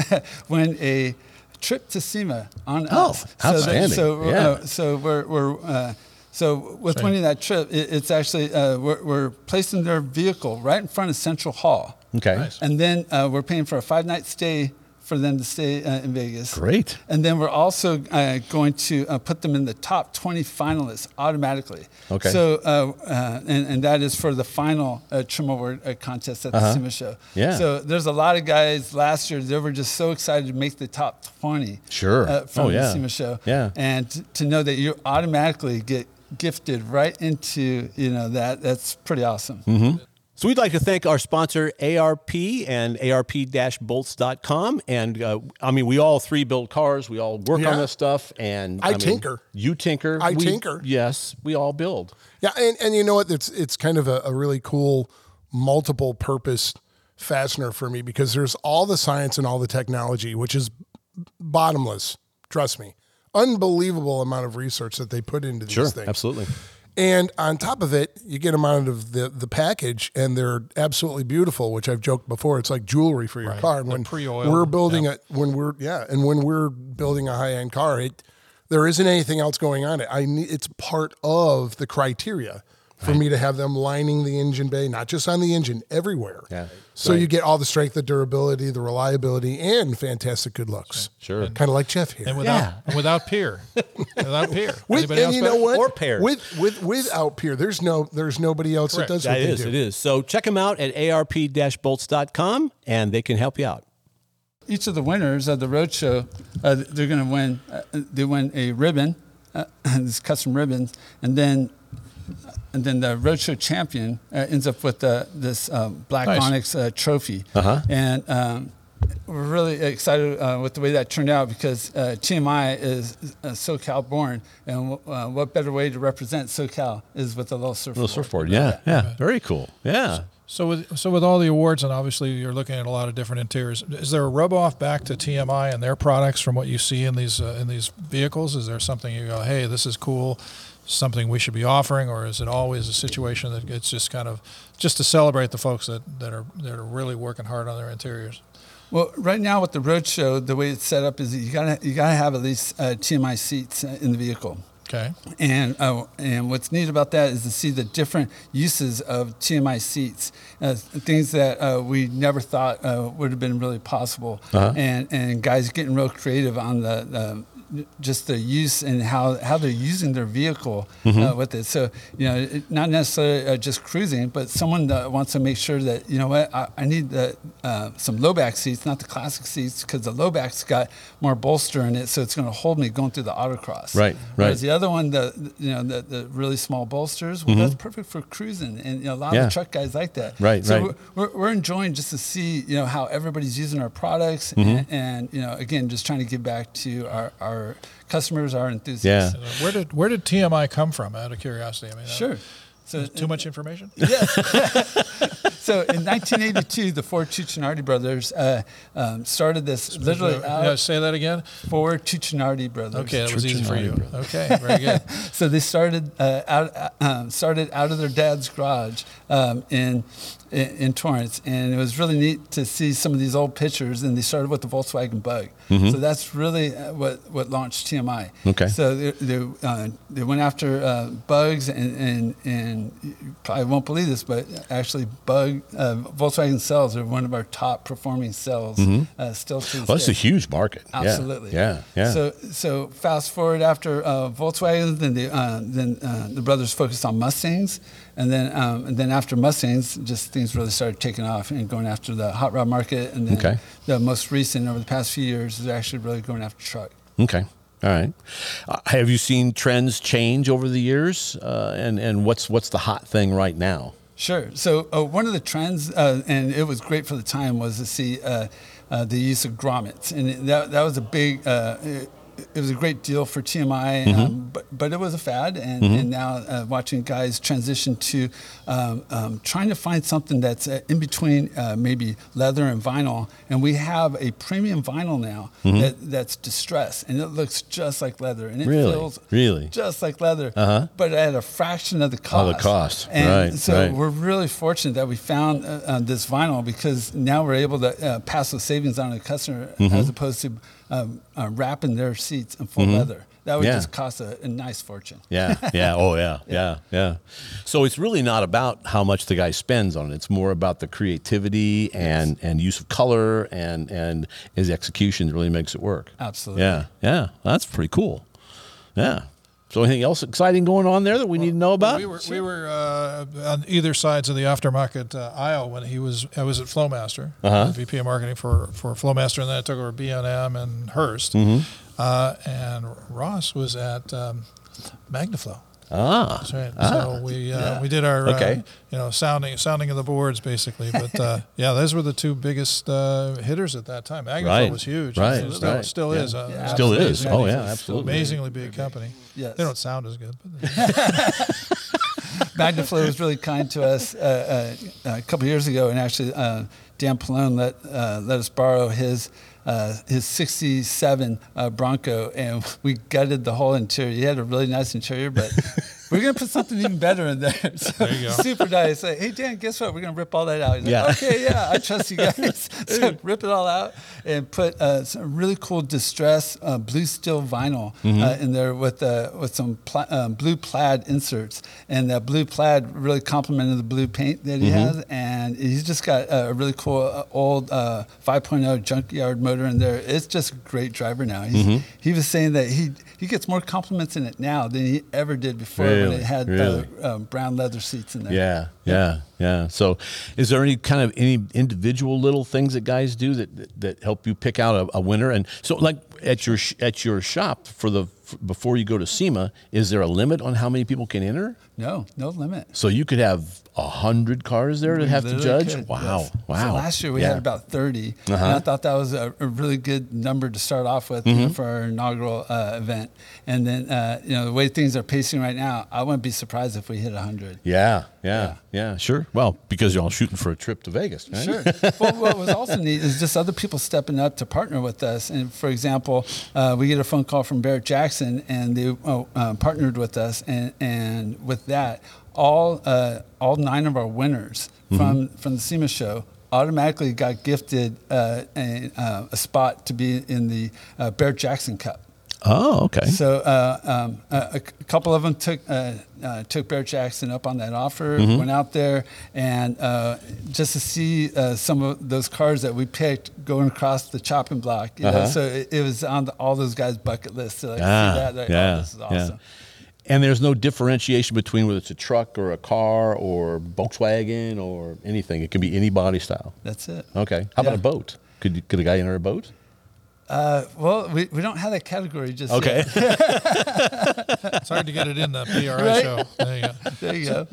win a trip to SEMA on Oh, us. outstanding. So, so, Yeah. uh, so we're. we're uh, so with Same. winning that trip, it, it's actually uh, we're, we're placing their vehicle right in front of Central Hall. Okay. Nice. And then uh, we're paying for a five night stay for them to stay uh, in Vegas. Great. And then we're also uh, going to uh, put them in the top 20 finalists automatically. Okay. So, uh, uh, and, and that is for the final uh, Trim Award uh, contest at the SEMA show. Uh-huh. Yeah. So there's a lot of guys last year, they were just so excited to make the top 20. Sure. Uh, from Oh, yeah. the SEMA show. Yeah. And to know that you automatically get gifted right into, you know, that, that's pretty awesome. Mm-hmm. So we'd like to thank our sponsor ARP and ARP-bolts.com. And uh, I mean, we all three build cars. We all work Yeah. on this stuff. And I mean, tinker. You tinker. I We- tinker. Yes, we all build. Yeah, and, and you know what? It's it's kind of a, a really cool multiple purpose fastener for me because there's all the science and all the technology, which is bottomless. Trust me, unbelievable amount of research that they put into these Sure, things. absolutely. And on top of it, you get them out of the, the package, and they're absolutely beautiful. Which I've joked before, it's like jewelry for your Right. car. And when pre-oiled, we're building yeah. a when we're yeah, and when we're building a high end car, it there isn't anything else going on it. I need it's part of the criteria for me to have them lining the engine bay, not just on the engine, everywhere. Yeah. So you get all the strength, the durability, the reliability, and fantastic good looks. Sure. Kind of like Jeff here. And without and without peer, without peer. With, and you know what? Or pair. With with without peer, there's no there's nobody else Correct. that does That what they do. it is. So check them out at ARP-bolts.com and they can help you out. each of the winners of the roadshow, uh, they're going to win. Uh, they win a ribbon, uh, this custom ribbons, and then and then the roadshow champion uh, ends up with uh, this um, black Nice. onyx uh, trophy. Uh-huh. And um, we're really excited uh, with the way that turned out because uh, TMI is uh, SoCal born, and uh, what better way to represent SoCal is with a little surfboard. Little surfboard. Yeah. Yeah. Very cool. Yeah. So with so with all the awards, and obviously you're looking at a lot of different interiors. Is there a rub off back to TMI and their products from what you see in these uh, in these vehicles? Is there something you go, hey, this is cool, something we should be offering, or is it always a situation that it's just kind of just to celebrate the folks that, that are that are really working hard on their interiors? Well, right now with the roadshow, the way it's set up is you gotta you gotta have at least uh, TMI seats uh, in the vehicle. Okay, And uh, and what's neat about that is to see the different uses of TMI seats, uh, things that uh, we never thought uh, would have been really possible, and and guys getting real creative on the, the just the use and how, how they're using their vehicle Mm-hmm. uh, with it. So, you know, it, not necessarily uh, just cruising, but someone that wants to make sure that, you know what, I, I need the, uh, some low back seats, not the classic seats, because the low back's got more bolster in it, so it's going to hold me going through the autocross. Right, right. Whereas the other one, the you know the, the really small bolsters, well, that's perfect for cruising, and you know, a lot Mm-hmm. Yeah. of the truck guys like that. Right, so right. We're, we're, we're enjoying just to see you know how everybody's using our products, Mm-hmm. and, and you know again just trying to give back to our, our customers, our Yeah. enthusiasts. Uh, Where did where did TMI come from? Out of curiosity, I mean, uh, Sure. So too much information. Yeah. so in 1982, the four Cuccinardi brothers uh, um, started this literally out Yeah, say that again. four Cuccinardi brothers. Okay, that was easy for you. Cuccinardi Okay, very good. so they started uh, out uh, um, started out of their dad's garage um, in, in in Torrance, and it was really neat to see some of these old pictures. And they started with the Volkswagen Bug, so that's really uh, what what launched TMI. Okay. So they they, uh, they went after uh, bugs, and, and and you probably won't believe this, but actually, bug uh, Volkswagen cells are one of our top performing cells uh, still to Well, a huge market. Yeah, Absolutely. Yeah. Yeah. So so fast forward after uh, Volkswagen, then the uh, then uh, the brothers focused on Mustangs, and then um, and then after Mustangs, just things really started taking off and going after the hot rod market, and then Okay. the most recent over the past few years is actually really going after truck. Okay. All right. Uh, have you seen trends change over the years? Uh, and and what's what's the hot thing right now? Sure. So uh, one of the trends, uh, and it was great for the time, was to see uh, uh, the use of grommets, and that that was a big. Uh, it, it was a great deal for TMI, um, but but it was a fad, and, and now uh, watching guys transition to um, um, trying to find something that's uh, in between uh, maybe leather and vinyl, and we have a premium vinyl now that, that's distressed, and it looks just like leather, and it Really? feels Really? just like leather, but at a fraction of the cost. Of the cost, And right, So right. we're really fortunate that we found uh, uh, this vinyl because now we're able to uh, pass those savings on to the customer Mm-hmm. as opposed to um, uh, wrapping their seats in full leather. That would Yeah. just cost a, a nice fortune. Yeah, yeah, oh yeah, yeah, yeah. So it's really not about how much the guy spends on it. It's more about the creativity and and use of color and and his execution really makes it work. Absolutely. Yeah, yeah. That's pretty cool. Yeah. So anything else exciting going on there that we need to know about? We were we were uh, on either sides of the aftermarket uh, aisle when he was I was at Flowmaster, Uh-huh. VP of marketing for for Flowmaster, and then I took over B and M and Hurst, Mm-hmm. uh, and Ross was at um, Magnaflow. Ah, That's right. So we uh, we did our Okay. uh, you know sounding sounding of the boards basically, but uh, yeah, those were the two biggest uh, hitters at that time. Magnaflow Right. was huge. Right, It still, right. still Yeah. is. Uh, Yeah, still is. Oh yeah, absolutely. Amazingly big company. Yes. They don't sound as good. But Magnaflow was really kind to us uh, uh, a couple years ago, and actually uh, Dan Pallone let uh, let us borrow his. Uh, his 67 uh, Bronco, and we gutted the whole interior. He had a really nice interior, but we're going to put something even better in there. So There you go. Super nice. Like, hey, Dan, guess what? We're going to rip all that out. He's like, Yeah. okay, yeah, I trust you guys. so rip it all out and put uh, some really cool distress uh, blue steel vinyl Mm-hmm. uh, in there with uh, with some pla- um, blue plaid inserts, and that blue plaid really complemented the blue paint that he Mm-hmm. has, and he's just got a really cool uh, old uh, 5.0 junkyard motor in there. It's just a great driver now. He's, Mm-hmm. He was saying that he he gets more compliments in it now than he ever did before when Really? it had Really? uh, um, brown leather seats in there. Yeah, yeah, yeah. So, is there any kind of any individual little things that guys do that that, that help you pick out a, a winner? And so, like at your at your shop for the f before you go to SEMA, is there a limit on how many people can enter? No, no limit. So you could have a hundred cars there to have to judge. could, Wow, yes. wow. So last year we Yeah. had about 30. And Uh-huh. I thought that was a, a really good number to start off with Mm-hmm. know, for our inaugural uh, event. And then, uh, you know, the way things are pacing right now, I wouldn't be surprised if we hit 100. Yeah, yeah, yeah, Sure. Well, because you're all shooting for a trip to Vegas, right? Sure. well, what was also neat is just other people stepping up to partner with us. And for example, uh, we get a phone call from Barrett Jackson, and they uh, uh, partnered with us. And, and with that, all uh, all nine of our winners from from the SEMA show automatically got gifted uh, a, uh, a spot to be in the uh, Barrett Jackson Cup. Oh, okay. So uh, um, a, a couple of them took uh, uh, took Barrett Jackson up on that offer. Mm-hmm. Went out there and uh, just to see uh, some of those cars that we picked going across the chopping block. You Uh-huh. so it, it was on the, all those guys' bucket list. So like, Ah, see that, like, yeah, oh, this is awesome. yeah. And there's no differentiation between whether it's a truck or a car or Volkswagen or anything. It can be any body style. That's it. Okay. How about a boat? Could you- could a guy enter a boat? Uh, well, we, we don't have that category just Okay. yet. It's hard to get it in the PRI Right? show. There you go. There you go.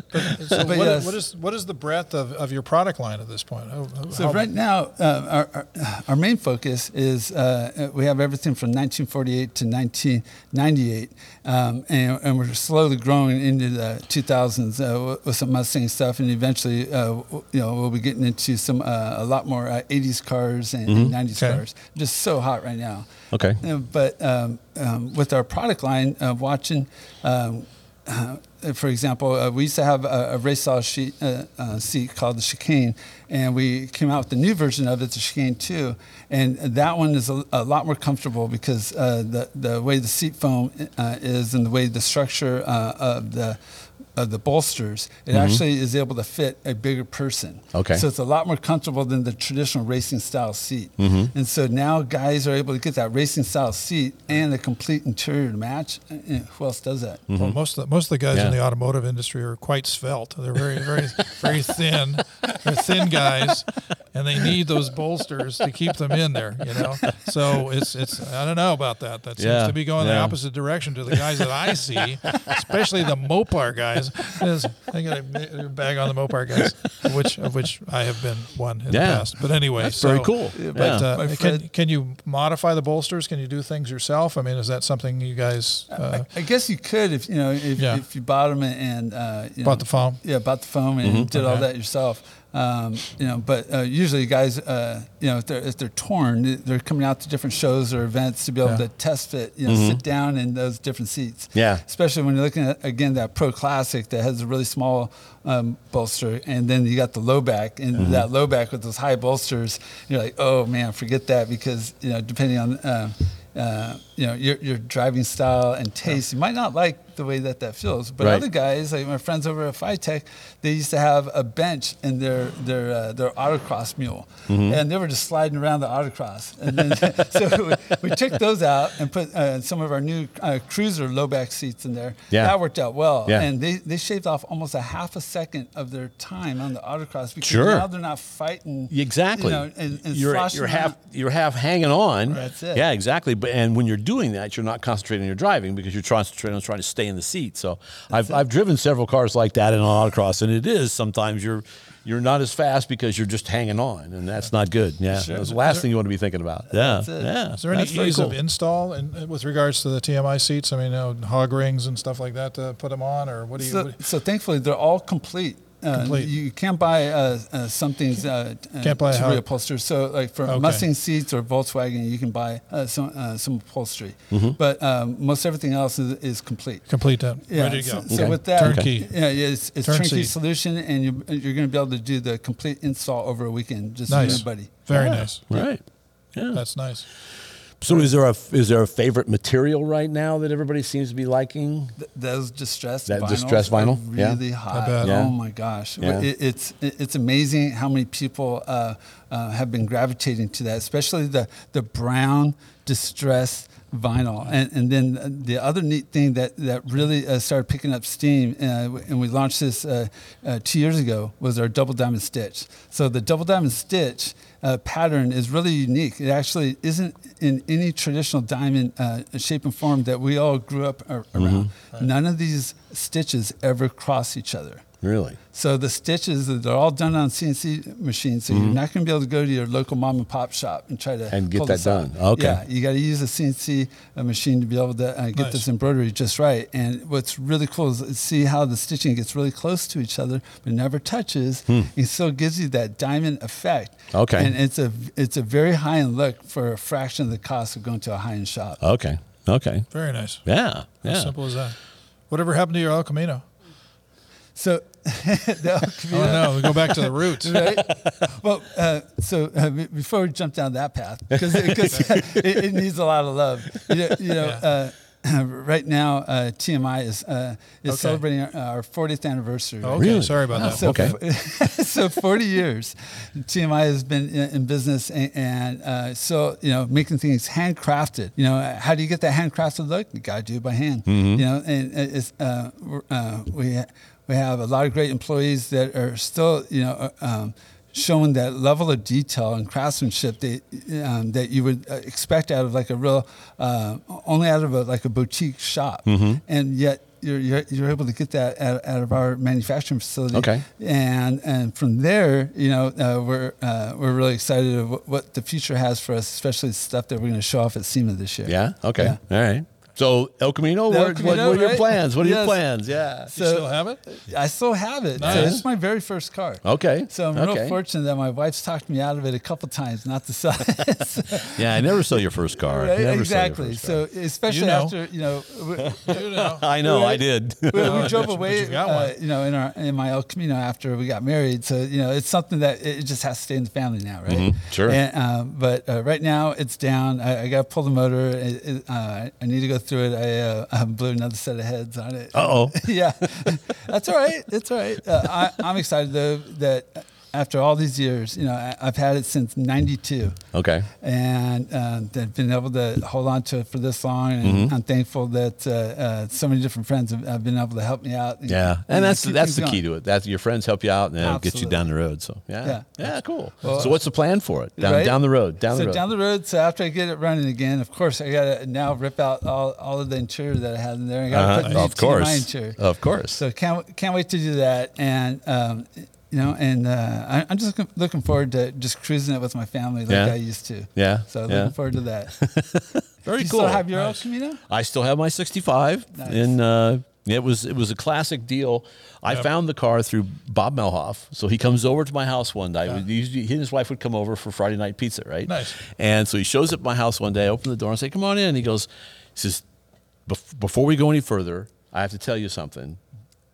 So But what, yes. what is what is the breadth of, of your product line at this point? How- how- So how- right now, uh, our, our, our main focus is uh, we have everything from 1948 to 1998, um, and, and we're slowly growing into the 2000s uh, with- with some Mustang stuff, and eventually, uh, you know, we'll be getting into some uh, a lot more uh, 80s cars and, and 90s Okay. cars. Just so hot right now. Okay. Uh, but um, um, with our product line, uh, watching. Um, uh, for example, uh, we used to have a, a race style sheet, uh, uh, seat called the Chicane, and we came out with the new version of it, the Chicane 2. And that one is a, a lot more comfortable because uh, the, the way the seat foam uh, is and the way the structure uh, of the of the bolsters, it actually is able to fit a bigger person. Okay. So it's a lot more comfortable than the traditional racing style seat. Mm-hmm. And so now guys are able to get that racing style seat and a complete interior to match. Who else does that? Well, most of the, most of the guys in Yeah. The automotive industry are quite svelte. They're very very very thin. They're thin guys, and they need those bolsters to keep them in there. You know, so it's it's I don't know about that. That seems Yeah, to be going the opposite direction to the guys that I see, especially the Mopar guys. Is- I got a bag on the Mopar guys, which of which I have been one in Yeah. the past. But anyway, That's so, very cool. But Yeah. uh, can can you modify the bolsters? Can you do things yourself? I mean, is that something you guys? Uh, I guess you could if you know if, Yeah. if you bought them and uh, you Bought know, the foam? Yeah, bought the foam and did all that yourself. Um, you know, but uh, usually guys, uh, you know, if they're if they're torn, they're coming out to different shows or events to be able Yeah. to test fit. You know, sit down in those different seats. Yeah. Especially when you're looking at again that Pro Classic that has a really small um, bolster, and then you got the low back, and that low back with those high bolsters, you're like, oh man, forget that because you know depending on. Um, uh, you know your, your driving style and taste. You might not like the way that that feels, but Right. other guys, like my friends over at Phytech, they used to have a bench in their their uh, their autocross mule, Mm-hmm. and they were just sliding around the autocross. And then so we, we took those out and put uh, some of our new uh, cruiser low back seats in there. Yeah. that worked out well. Yeah. And they, they shaved off almost a half a second of their time on the autocross because Sure. now they're not fighting. Exactly. You know, and, and you're you're half you're half hanging on. That's it. Yeah, exactly. But and when you're doing that, you're not concentrating on your driving because you're concentrating on trying to stay in the seat. So I've I've driven several cars like that in an autocross, and it is sometimes you're you're not as fast because you're just hanging on, and that's not good. Yeah, that's the last thing you want to be thinking about. Yeah, That's it. yeah. Is there any That's very ease cool. of install in, uh, with regards to the TMI seats? I mean, you know, hog rings and stuff like that to put them on, or what do you? So, what- so thankfully, they're all complete. Uh, You can't buy uh, uh, something's uh, Can't buy to how- reupholster. So, like for Okay. Mustang seats or Volkswagen, you can buy uh, some uh, some upholstery. Mm-hmm. But um, most everything else is, is complete. complete that, Yeah. ready to go. So, so with that, Turnkey. Yeah, yeah, it's, it's Turnkey. turnkey solution, and you, you're going to be able to do the complete install over a weekend, just Nice. you and buddy. Very nice. Right. Yeah. That's nice. So is there a is there a favorite material right now that everybody seems to be liking? Th- those distressed That vinyls distressed are vinyl? Yeah. really hot. Yeah. Oh my gosh, Yeah. It, it's it, it's amazing how many people uh, uh, have been gravitating to that, especially the the brown distressed vinyl. And and then the other neat thing that that really uh, started picking up steam, uh, and we launched this uh, uh, two years ago, was our double diamond stitch. So the double diamond stitch. Uh, pattern is really unique. It actually isn't in any traditional diamond uh, shape and form that we all grew up ar- around. None of these stitches ever cross each other. Really? So the stitches, they're all done on CNC machines. So you're not going to be able to go to your local mom and pop shop and try to Mm-hmm. And get pull that this out. done. Okay. Yeah, you got to use a CNC uh, machine to be able to uh, get Nice. this embroidery just right. And what's really cool is see how the stitching gets really close to each other, but never touches. It still gives you that diamond effect. Hmm. Okay. And it's a it's a very high end look for a fraction of the cost of going to a high end shop. Okay. Okay. Very nice. Yeah. As Yeah. simple as that. Whatever happened to your El Camino? So the El Camino. Oh no, we go back to the roots. right? Well, uh, so uh, before we jump down that path, because it, 'cause it, it needs a lot of love. You know, you know Yeah. uh, right now uh, TMI is uh, is Okay. celebrating our, our 40th anniversary. right? Okay, sorry about that. So, Okay. so 40 years, TMI has been in, in business, and, and uh, so you know, making things handcrafted. You know, how do you get that handcrafted look? You got to do it by hand. You know, and it's uh, uh, we we have a lot of great employees that are still you know. uh, Um, showing that level of detail and craftsmanship that um, that you would uh, expect out of like a real uh, only out of a like a boutique shop, and yet you're, you're you're able to get that out, out of our manufacturing facility. Okay. and and from there, you know, uh, we're uh, we're really excited of what, what the future has for us, especially the stuff that we're going to show off at SEMA this year. Yeah. Okay. Yeah. All right. So El Camino, El what, what- what are your right? plans? What are your plans? Yeah. You still have it? I still have it. So Nice. it's my very first car. Okay. So I'm okay. real fortunate that my wife's talked me out of it a couple times not to sell it. Yeah, I never sell your first car. Right, Never exactly. Sell your first So especially You know. after you know, we, You know. I know. I did. we, we drove but you- away, you uh, you know, in our in my El Camino after we got married. So you know, it's something that it just has to stay in the family now, right? Mhm, sure. And, um, but uh, right now it's down. I, I got to pull the motor. It, it, uh, I need to go through it. I, uh, I blew another set of heads on it. Uh-oh. yeah, that's all right. That's all right. Uh, I, I'm excited though that after all these years, you know, I, I've had it since '92 Okay. and uh, that been able to hold on to it for this long. And Mm-hmm. I'm thankful that uh, uh, so many different friends have, have been able to help me out. and- Yeah, and that's keep that's things the going. key to it. That's your friends help you out and they'll get you down the road. So yeah, yeah, Yeah. cool. Well, so what's the plan for it? Down Right? down the road. Down so the road. down the road. So after I get it running again, of course, I got to now rip out all, all of the interior that I had in there. I got to Uh-huh. put Of course. interior. Of course. So can't can't wait to do that. And um, you know, and uh, I, I'm just looking- looking forward to just cruising it with my family like Yeah. I used to. Yeah, So yeah. looking forward to that. Very Do you cool. still have your Nice. El Camino? I still have my 65, Nice. and uh, it was it was a classic deal. I Yep. found the car through Bob Melhoff. So he comes over to my house one day. He he and his wife would come over for Friday night pizza, right? Nice. And so he shows up at my house one day. I open the door and say, "Come on in." He goes, "He says, "Bef- before we go any further, I have to tell you something.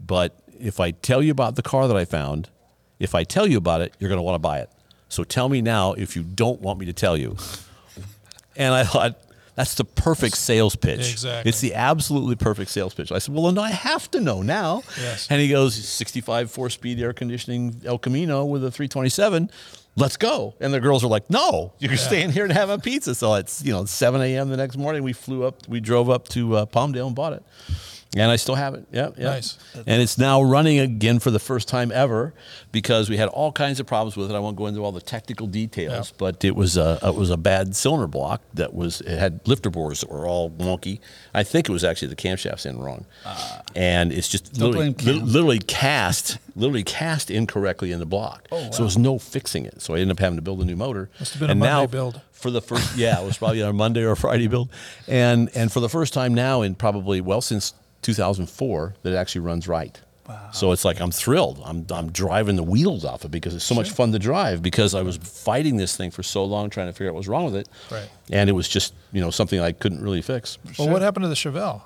But if I tell you about the car that I found, if I tell you about it, you're going to want to buy it. So tell me now if you don't want me to tell you." And I thought, that's the perfect sales pitch. Exactly. It's the absolutely perfect sales pitch. I said, well, then I have to know now. Yes. And he goes, 65 four speed air conditioning El Camino with a 327. Let's go. And the girls are like, no, you're staying here to have a pizza. So it's, you know, 7 a.m. the next morning. We flew up, we drove up to uh, Palmdale and bought it. And I still have it. Yeah, yeah. Nice. And it's now running again for the first time ever because we had all kinds of problems with it. I won't go into all the technical details, Yeah. but it was a it was a bad cylinder block that was it had lifter bores that were all wonky. I think it was actually the camshafts in wrong, ah. and it's just literally, li- literally cast literally cast incorrectly in the block. Oh, So there's no fixing it. So I ended up having to build a new motor. Must have been a and Monday now, build. for the first yeah it was probably on a monday or friday build and and for the first time now in probably well since 2004 that it actually runs right Wow. so it's like i'm thrilled i'm, I'm driving the wheels off it because it's so much fun to drive because i was fighting this thing for so long trying to figure out what was wrong with it Right. and it was just you know something i couldn't really fix Well, what happened to the Chevelle?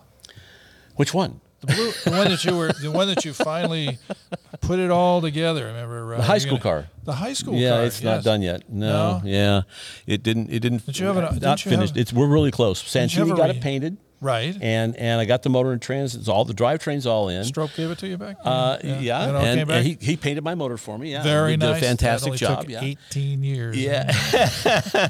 which one The blue, the one that you were, the one that you finally put it all together. Remember uh, the high school gonna- car The high school yeah, car. it's not done yet. No, No? yeah, it didn't. It didn't. Did you have an- not didn't have- finished? it's we're really close. you have got re- it painted, Right. and and I got the motor and trans. It's all the drivetrain's all in. Strope gave it to you back. Uh, yeah, all came and, back? and he, he painted my motor for me. Yeah, Very he nice. Did a fantastic job. Took yeah, 18 years. yeah.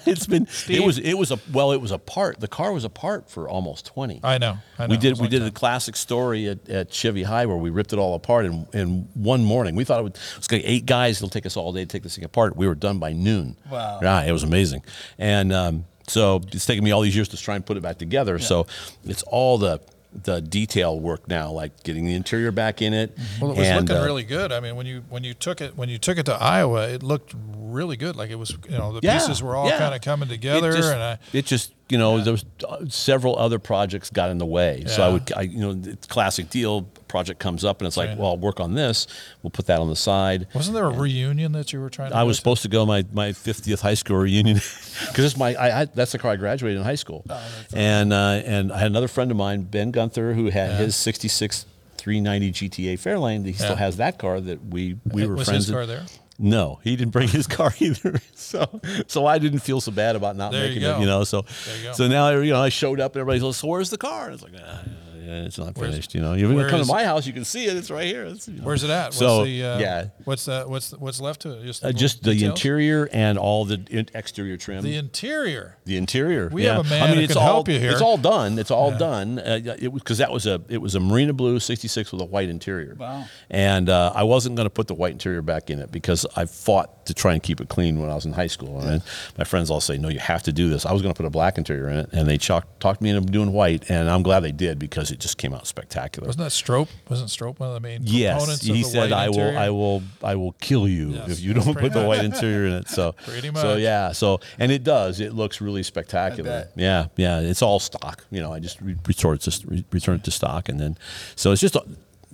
it's been it was it was a well it was a part. The car was a part for almost twenty. I know. I know. We did we did that. a classic story at, at Chevy High where we ripped it all apart in, in one morning. We thought it would it was like eight guys. It'll take us all day to take this thing apart. We were done by noon. Wow. Yeah, it was amazing. And um, so it's taken me all these years to try and put it back together. So it's all the the detail work now, like getting the interior back in it. Well, it was and, looking uh, really good. I mean, when you when you took it when you took it to Iowa, it looked really good. Like it was, you know, the Yeah, pieces were all yeah. kind of coming together, It just, and I, it just you know there was uh, several other projects got in the way. So I would I, you know it's classic deal project comes up and it's like Right. well I'll work on this. We'll put that on the side. wasn't there a reunion that you were trying to? I was to? supposed to go my my 50th high school reunion because it's my I, I, that's the car I graduated in high school, and uh, and I had another friend of mine Ben Gunther who had his '66 390 GTA Fairlane. He still has that car that we we were was friends. his car there? No, he didn't bring his car either. So, so I didn't feel so bad about not There you making go. it. You know, so you so now you know I showed up and everybody's like, "So where's the car?" And it's like, ah, yeah, it's not Where's- finished. You know, you where come is- to my house, you can see it. It's right here. It's, you know. Where's it at? What's So, the, uh, yeah. What's that? What's what's left to it? Just Uh, just the details? interior and all the in- exterior trim. The interior. The interior. We yeah. have a man I mean, who it's can all, help you here. It's all done. It's all done. Uh, yeah, it was because that was a it was a Marina Blue '66 with a white interior. Wow. And uh, I wasn't going to put the white interior back in it because I fought to try and keep it clean when I was in high school. And my friends all say, "No, you have to do this." I was going to put a black interior in it, and they chalk, talked me into doing white, and I'm glad they did because it just came out spectacular. Wasn't that Strope? Wasn't Strope one of the main Yes, components of he the said, white "I will. I will, I will kill you Yes, if you don't pretty put the much. white interior in it." So, Pretty much. so yeah, so and it does. It looks really spectacular. Yeah, yeah. It's all stock. You know, I just re- return it to re- return it to stock, and then so it's just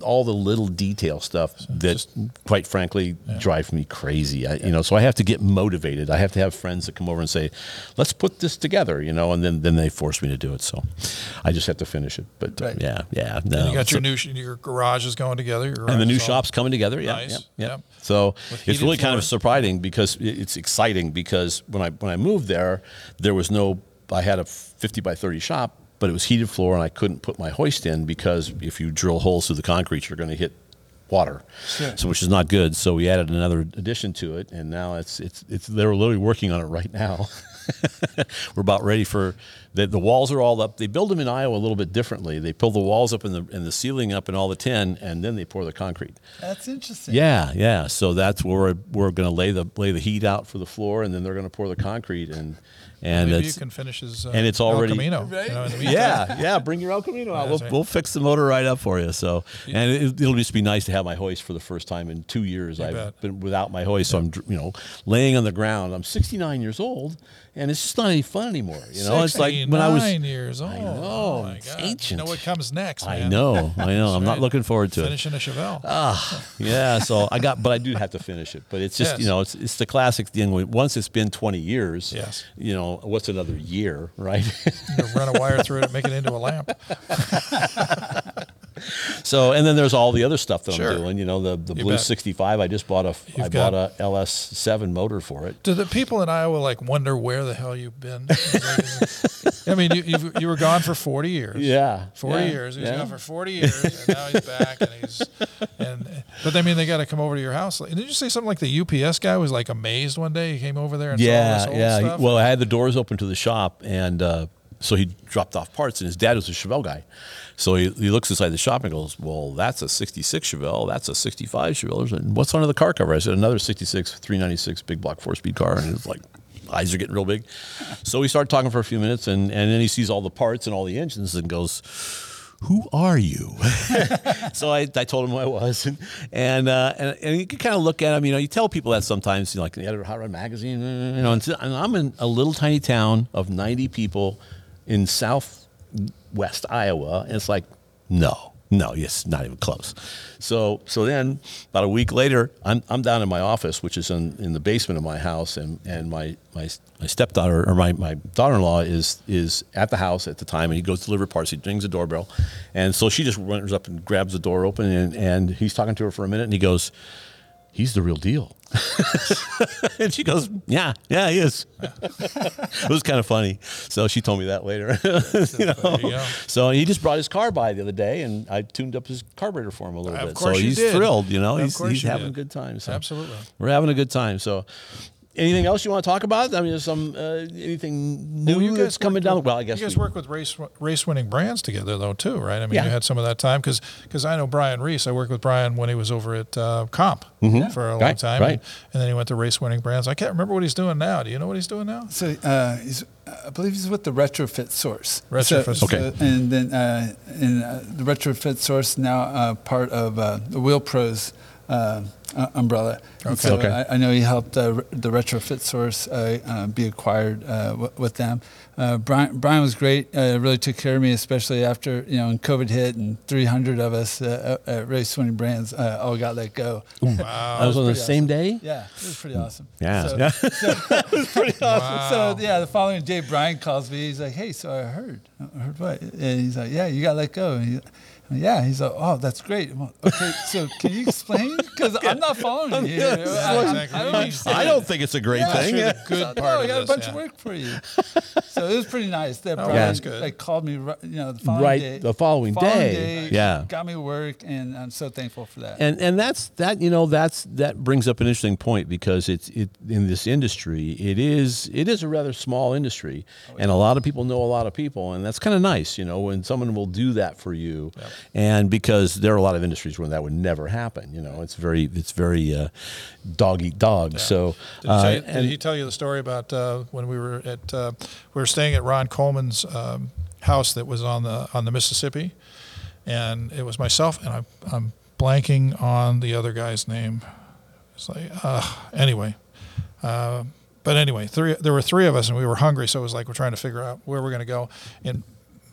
all the little detail stuff that, quite frankly, drive me crazy. I, you know, so I have to get motivated. I have to have friends that come over and say, "Let's put this together," you know, and then then they force me to do it. So, I just have to finish it. But uh, yeah, yeah. No. And you got your new your garage is going together. Your and the new all- shop's coming together. Yeah, Nice. yeah, yeah. So it's really kind of surprising because it's exciting because when I when I moved there, there was no. I had a 50 by 30 shop, but it was heated floor, and I couldn't put my hoist in because if you drill holes through the concrete, you're going to hit water, Sure. so which is not good. So we added another addition to it, and now it's it's it's they're literally working on it right now. We're about ready for the, the walls are all up. They build them in Iowa a little bit differently. They pull the walls up and the and the ceiling up and all the tin, and then they pour the concrete. That's interesting. Yeah, yeah. So that's where we're, we're going to lay the lay the heat out for the floor, and then they're going to pour the concrete, and and Maybe you it's can finish his. Uh, and it's already El already- Camino. Right. You know, in the meantime. yeah, yeah. Bring your El Camino out. We'll, right. we'll fix the motor right up for you. So, and it, it'll just be nice to have my hoist for the first time in two years. I've bet. been without my hoist, so I'm you know laying on the ground. I'm 69 years old, and it's just not any fun anymore. You know, it's like when I was. 69 years old. know, Oh my it's God. ancient. You know what comes next? I know, I know. I'm not looking forward to it. Finishing a Chevelle. Ah, Yeah, so I got, but I do have to finish it. But it's just, you know, it's it's the classic thing. Once it's been 20 years, Yes. you know, what's another year, right? Run a wire through it and make it into a lamp. so, and then there's all the other stuff that Sure. I'm doing. You know, the the You Blue bet. 65. I just bought a, I You've bought got- a LS7 motor for it. Do the people in Iowa like wonder where the hell you've been? I mean, you, you've, you were gone for 40 years. Yeah, 40 yeah, years. He was yeah. gone for 40 years, and now he's back, and he's and. But I mean, they got to come over to your house. Did you say something like the UPS guy was like amazed one day? He came over there and saw all Yeah, yeah. stuff. Well, I had the doors open to the shop, and uh, so he dropped off parts, and his dad was a Chevelle guy. So he, he looks inside the shop and goes, "Well, that's a '66 Chevelle. That's a '65 Chevelle. And what's under the car cover?" I said, "Another '66 396 big block four speed car." And was like, eyes are getting real big. So we started talking for a few minutes, and and then he sees all the parts and all the engines, and goes. Who are you? so I, I told him who I was, and and, uh, and and you can kind of look at him. You know, you tell people that sometimes, you know, like the editor of Hot Rod Magazine. You know, and, so- and I'm in a little tiny town of 90 people in southwest Iowa, and it's like, no, no, yes, not even close. So so then about a week later, I'm I'm down in my office, which is in, in the basement of my house, and and my my my stepdaughter or my, my daughter-in-law is is at the house at the time, and he goes to deliver parts. He rings the doorbell, and so she just runs up and grabs the door open, and and he's talking to her for a minute, and he goes, "He's the real deal." and she goes, "Yeah, yeah, he is." it was kind of funny. So she told me that later. you know? You. So he just brought his car by the other day, and I tuned up his carburetor for him a little Of bit. so he's did. thrilled. You know, Of he's, course he's having did. a good time. So Absolutely. we're having a good time. So. Anything else you want to talk about? I mean, there's some uh, anything new Well, you guys that's coming down. with- well, I guess you guys we- work with race race winning brands together though too, right? I mean, Yeah. you had some of that time because because I know Brian Reese. I worked with Brian when he was over at uh, Comp for a long Mm-hmm. Right, time, right. And, and then he went to race winning brands. I can't remember what he's doing now. Do you know what he's doing now? So uh, he's, I believe he's with the Retrofit Source. Retrofit So, Source. Okay. so- and then uh, and uh, the Retrofit Source now uh, part of uh, the Wheel Pros uh, uh, umbrella. Okay. So Okay. I, I know he helped uh, the Retrofit Source uh, uh, be acquired uh, w- with them. Uh, Brian, Brian was great. Uh, really took care of me, especially after you know when COVID hit and 300 of us uh, at at Race Winning Brands uh, all got let go. that was on the same awesome. day. Yeah, it was pretty awesome. Yeah. So, Yeah. pretty awesome. So yeah, the following day, Brian calls me. He's like, "Hey, so I heard, I heard what?" And he's like, "Yeah, you got let go." And he, yeah, he's like, "Oh, that's great." Like, okay, so can you explain? Because I'm not following you. Yeah, I, I'm- exactly. I don't. I don't think it's a great Yeah, thing. Yeah. good So, part no, I of got this, a bunch yeah. of work for you. so it was pretty nice that Brian Yeah. Like called me, you know, the following Right, day. the following day. Yeah. got me work, and I'm so thankful for that. and and that's that you know that's that brings up an interesting point because it's it in this industry it is it is a rather small industry oh, and a lot of people know a lot of people and that's kind of nice you know when someone will do that for you and because there are a lot of industries where that would never happen you know it's very it's very uh, dog eat dog so Did, he uh, tell you, and- did he tell you the story about uh, when we were at uh, we were staying at Ron Coleman's um, house that was on the on the Mississippi, and it was myself and I, I'm blanking on the other guy's name. It's like uh, anyway, uh, but anyway, three there were three of us and we were hungry, so it was like we're trying to figure out where we're going to go. And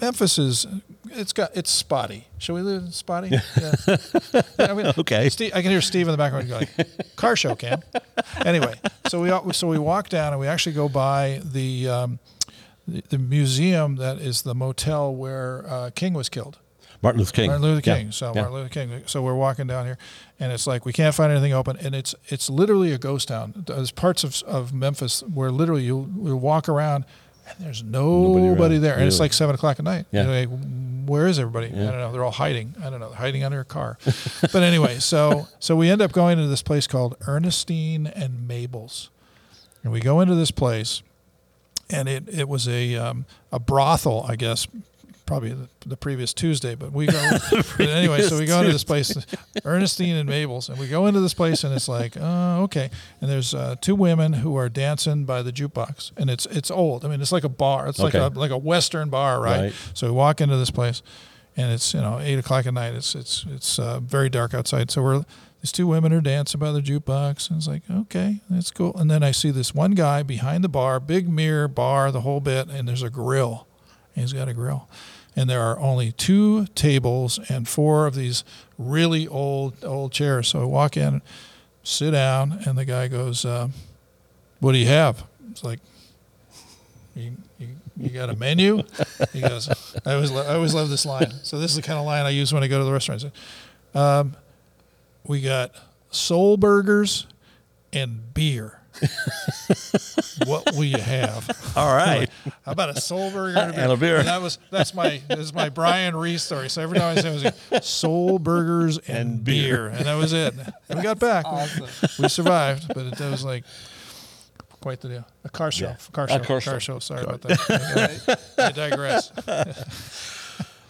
Memphis is it's got it's spotty. Should we live in spotty? Yeah. Yeah, I mean, Okay. Steve, I can hear Steve in the background going, "Car show, Cam." Anyway, so we so we walk down and we actually go by the um, the, the museum that is the motel where uh, King was killed. Martin Luther King Martin Luther Yeah. King. So Yeah. Martin Luther King. So we're walking down here, and it's like we can't find anything open, and it's it's literally a ghost town. There's parts of of Memphis where literally you you walk around, and there's nobody, around. there, and it's like seven o'clock at night. Yeah. Like, where is everybody? I don't know. They're all hiding. I don't know. They're hiding under a car. but anyway, so so we end up going to this place called Ernestine and Mabel's, and we go into this place, and it it was a um, a brothel, I guess, probably the, the previous Tuesday. But we go but anyway. So we go into this place, Ernestine and Mabel's, and we go into this place, and it's like, oh, okay. And there's uh, two women who are dancing by the jukebox, and it's it's old. I mean, it's like a bar. It's Okay. like a like a Western bar, right? Right. So we walk into this place, and it's you know eight o'clock at night. It's it's it's uh, very dark outside. So we're these two women are dancing by the jukebox, and it's like okay, that's cool. And then I see this one guy behind the bar, big mirror bar, the whole bit, and there's a grill. He's got a grill, and there are only two tables and four of these really old old chairs. So I walk in, sit down, and the guy goes, uh, "What do you have?" It's like. You, you, you got a menu? He goes, I always, lo- I always love this line. So this is the kind of line I use when I go to the restaurant. Um, we got soul burgers and beer. What will you have? all right How about a soul burger and a beer? And a beer. that was that's my this is my Brian Reese story. So every time I say it was like, soul burgers and, And beer. beer. and that was it. And we got back. We survived, but it was like quite the deal. A car show, car A show, car car, show. show. Sorry about that. I digress.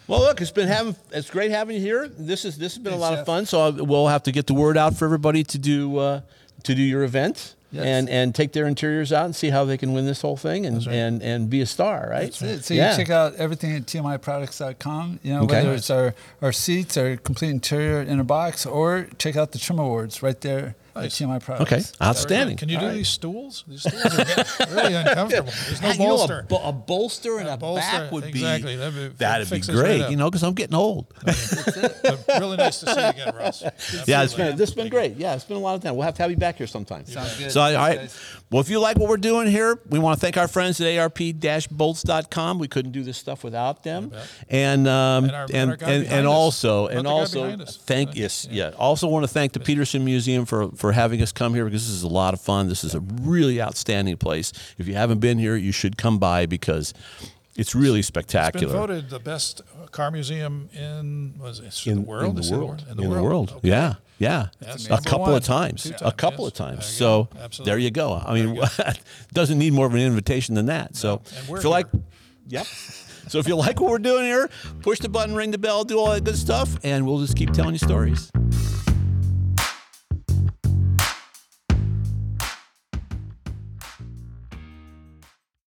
Well, look, it's been having it's great having you here. This is this has been a Thanks, lot of fun. So we'll have to get the word out for everybody to do uh, to do your event Yes. and and take their interiors out and see how they can win this whole thing and and, and be a star, right? That's it. So Yeah. you check out everything at tmiproducts.com. You know, Okay. whether it's our, our seats, our complete interior in a box, or check out the Trim Awards right there Nice. at TMI Products. Okay, outstanding. Can you do All right. these stools? These stools are really uncomfortable. There's no You know, a bolster. a, bolster and a, bolster, back would exactly. be That'd be- that'd be fix right great. you know, because I'm getting old. But really nice to see you again, Russ. yeah, it's Absolutely. been this has been great. Yeah, it's been a lot of time. We'll have to have you back here sometime. Sounds good. So, all Thanks, right. guys. Well, if you like what we're doing here, we want to thank our friends at arp-bolts.com. We couldn't do this stuff without them. And um, And our- and and and, and also Not and also thank yes yeah. Also want to thank the Petersen Museum for for having us come here because this is a lot of fun. This is a really outstanding place. If you haven't been here, you should come by because it's really It's been spectacular. voted the best car museum in was it in the world? in the Is it world, In the world. Okay. Yeah, yeah, a couple of times, Two a couple yes. of times. So. Absolutely. there you go. I mean, doesn't need more of an invitation than that. So if you like, yep. So if you like what we're doing here, push the button, ring the bell, do all that good stuff, and we'll just keep telling you stories.